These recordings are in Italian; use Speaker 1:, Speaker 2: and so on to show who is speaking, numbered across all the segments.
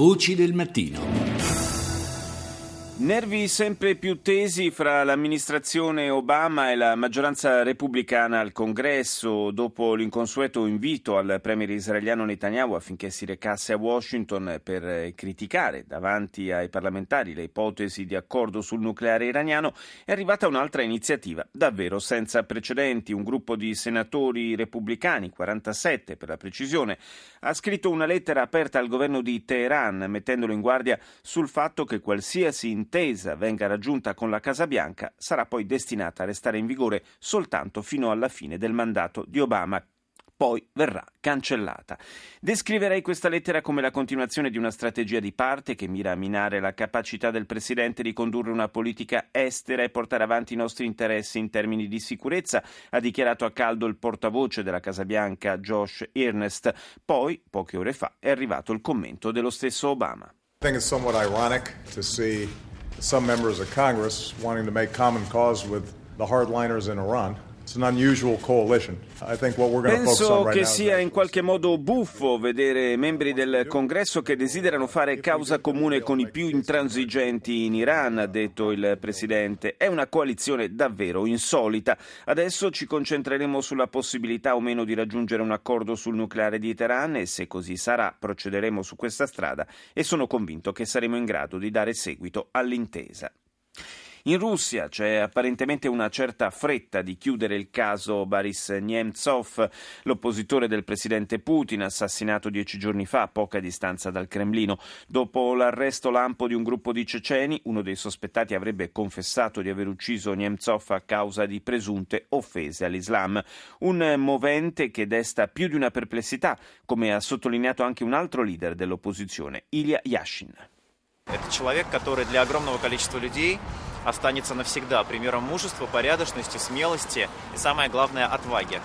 Speaker 1: Voci del mattino.
Speaker 2: Nervi sempre più tesi fra l'amministrazione Obama e la maggioranza repubblicana al congresso dopo l'inconsueto invito al premier israeliano Netanyahu affinché si recasse a Washington per criticare davanti ai parlamentari le ipotesi di accordo sul nucleare iraniano è arrivata un'altra iniziativa davvero senza precedenti. Un gruppo di senatori repubblicani, 47 per la precisione, ha scritto una lettera aperta al governo di Teheran mettendolo in guardia sul fatto che qualsiasi intesa venga raggiunta con la Casa Bianca sarà poi destinata a restare in vigore soltanto fino alla fine del mandato di Obama poi verrà cancellata. Descriverei questa lettera come la continuazione di una strategia di parte che mira a minare la capacità del Presidente di condurre una politica estera e portare avanti i nostri interessi in termini di sicurezza, ha dichiarato a caldo il portavoce della Casa Bianca Josh Earnest. Poi, poche ore fa, è arrivato il commento dello stesso Obama.
Speaker 3: I think it's somewhat ironic to see some members of Congress wanting to make common cause with the hardliners in Iran.
Speaker 2: Penso che sia in qualche modo buffo vedere membri del Congresso che desiderano fare causa comune con i più intransigenti in Iran, ha detto il Presidente. È una coalizione davvero insolita. Adesso ci concentreremo sulla possibilità o meno di raggiungere un accordo sul nucleare di Teheran e se così sarà procederemo su questa strada e sono convinto che saremo in grado di dare seguito all'intesa. In Russia c'è apparentemente una certa fretta di chiudere il caso Boris Nemtsov, l'oppositore del presidente Putin, assassinato dieci giorni fa a poca distanza dal Cremlino. Dopo l'arresto lampo di un gruppo di ceceni, uno dei sospettati avrebbe confessato di aver ucciso Nemtsov a causa di presunte offese all'Islam. Un movente che desta più di una perplessità, come ha sottolineato anche un altro leader dell'opposizione, Ilya Yashin.
Speaker 4: Это человек, который для огромного количества людей останется навсегда примером мужества, порядочности, смелости и, самое главное, отваги.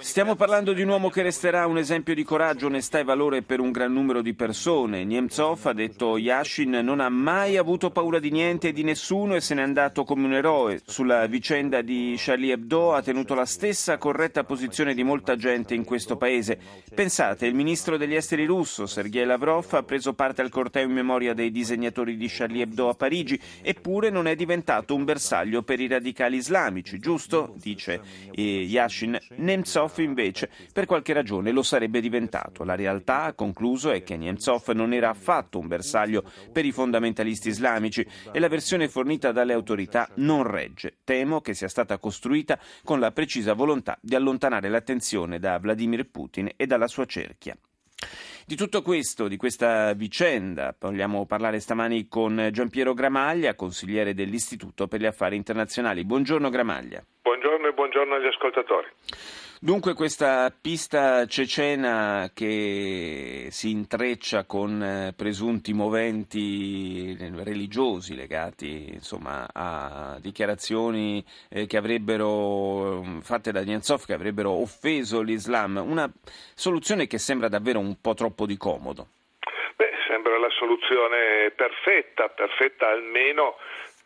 Speaker 2: Stiamo parlando di un uomo che resterà un esempio di coraggio, onestà e valore per un gran numero di persone. Nemtsov, ha detto Yashin, non ha mai avuto paura di niente e di nessuno e se n'è andato come un eroe. Sulla vicenda di Charlie Hebdo ha tenuto la stessa corretta posizione di molta gente in questo paese. Pensate, il ministro degli esteri russo, Sergei Lavrov, ha preso parte al corteo in memoria dei disegnatori di Charlie Hebdo a Parigi, eppure non è diventato un bersaglio per i radicali islamici, giusto? Dice Yashin. Nemtsov invece per qualche ragione lo sarebbe diventato. La realtà, ha concluso, è che Nemtsov non era affatto un bersaglio per i fondamentalisti islamici e la versione fornita dalle autorità non regge. Temo che sia stata costruita con la precisa volontà di allontanare l'attenzione da Vladimir Putin e dalla sua cerchia. Di tutto questo, di questa vicenda, vogliamo parlare stamani con Giampiero Gramaglia, consigliere dell'Istituto per gli Affari Internazionali. Buongiorno Gramaglia.
Speaker 5: Buongiorno e buongiorno agli ascoltatori.
Speaker 2: Dunque questa pista cecena che si intreccia con eh, presunti moventi religiosi legati insomma, a dichiarazioni eh, che avrebbero mm, fatte da Nianzov che avrebbero offeso l'Islam, una soluzione che sembra davvero un po' troppo di comodo.
Speaker 5: Beh, sembra la soluzione perfetta, perfetta almeno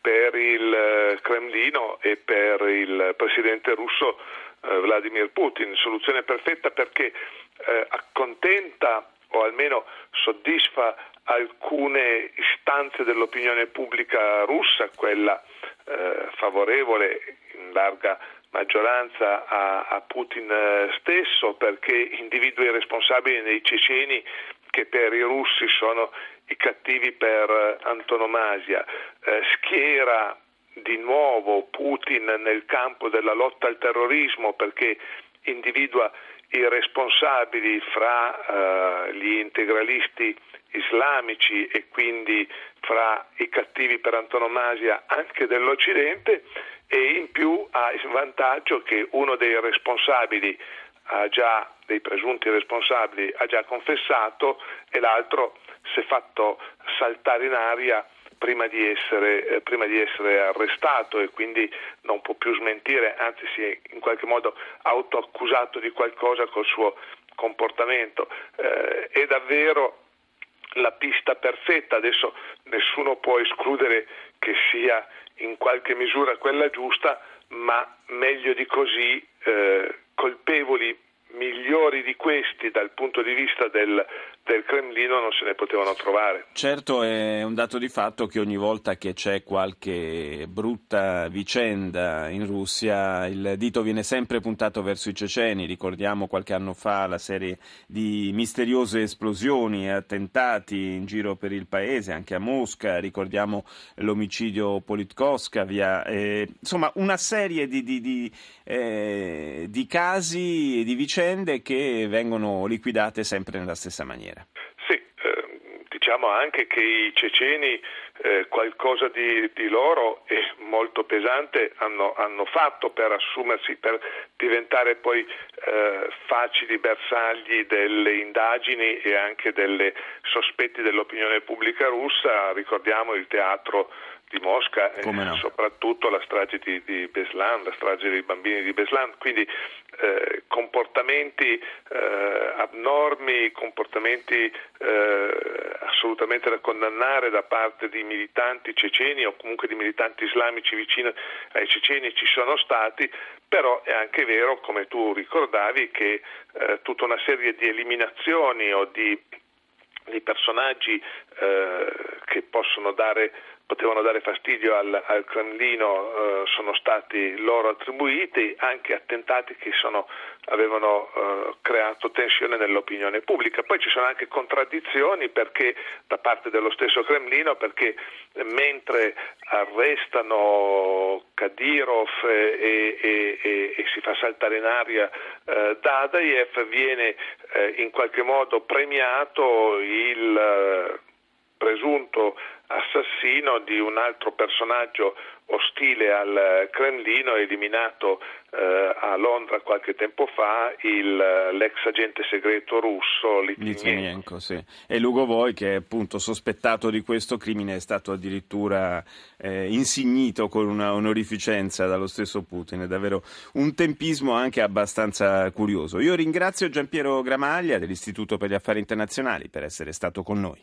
Speaker 5: per il eh, Cremlino e per il presidente russo eh, Vladimir Putin, soluzione perfetta perché eh, accontenta o almeno soddisfa alcune istanze dell'opinione pubblica russa, quella eh, favorevole in larga maggioranza a, a Putin eh, stesso perché individua i responsabili nei ceceni che per i russi sono i cattivi per eh, antonomasia, eh, schiera di nuovo Putin nel campo della lotta al terrorismo perché individua i responsabili fra uh, gli integralisti islamici e quindi fra i cattivi per antonomasia anche dell'Occidente e in più ha il vantaggio che uno dei responsabili già, dei presunti responsabili ha già confessato e l'altro si è fatto saltare in aria prima di, essere, eh, prima di essere arrestato e quindi non può più smentire, anzi si è in qualche modo autoaccusato di qualcosa col suo comportamento. Eh, è davvero la pista perfetta, adesso nessuno può escludere che sia in qualche misura quella giusta, ma meglio di così eh, colpevoli migliori di questi dal punto di vista del del Cremlino non se ne potevano trovare.
Speaker 2: Certo è un dato di fatto che ogni volta che c'è qualche brutta vicenda in Russia il dito viene sempre puntato verso i ceceni. Ricordiamo qualche anno fa la serie di misteriose esplosioni e attentati in giro per il paese, anche a Mosca, ricordiamo l'omicidio Politkovskaya, eh, insomma una serie di, di, di, eh, di casi e di vicende che vengono liquidate sempre nella stessa maniera maniera.
Speaker 5: Sì, eh, diciamo anche che i ceceni eh, qualcosa di, di, loro e molto pesante hanno, hanno, fatto per assumersi, per diventare poi eh, facili bersagli delle indagini e anche delle sospetti dell'opinione pubblica russa. Ricordiamo il teatro di Mosca e no. soprattutto la strage di, di, Beslan, la strage dei bambini di Beslan, quindi eh, comportamenti eh, abnormi, comportamenti eh, assolutamente da condannare da parte di militanti ceceni o comunque di militanti islamici vicini ai ceceni ci sono stati, però è anche vero, come tu ricordavi, che eh, tutta una serie di eliminazioni o di, di personaggi eh, che possono dare potevano dare fastidio al, al Cremlino eh, sono stati loro attribuiti, anche attentati che sono, avevano eh, creato tensione nell'opinione pubblica. Poi ci sono anche contraddizioni perché, da parte dello stesso Cremlino perché mentre arrestano Kadyrov e, e, e, e, si fa saltare in aria eh, Dadaev viene eh, in qualche modo premiato il eh, presunto assassino di un altro personaggio ostile al Cremlino, eliminato eh, a Londra qualche tempo fa il, l'ex agente segreto russo Litvinenko.
Speaker 2: Sì. E Lugovoi, che è appunto sospettato di questo crimine, è stato addirittura eh, insignito con una onorificenza dallo stesso Putin. È davvero un tempismo anche abbastanza curioso. Io ringrazio Giampiero Gramaglia dell'Istituto per gli Affari Internazionali per essere stato con noi.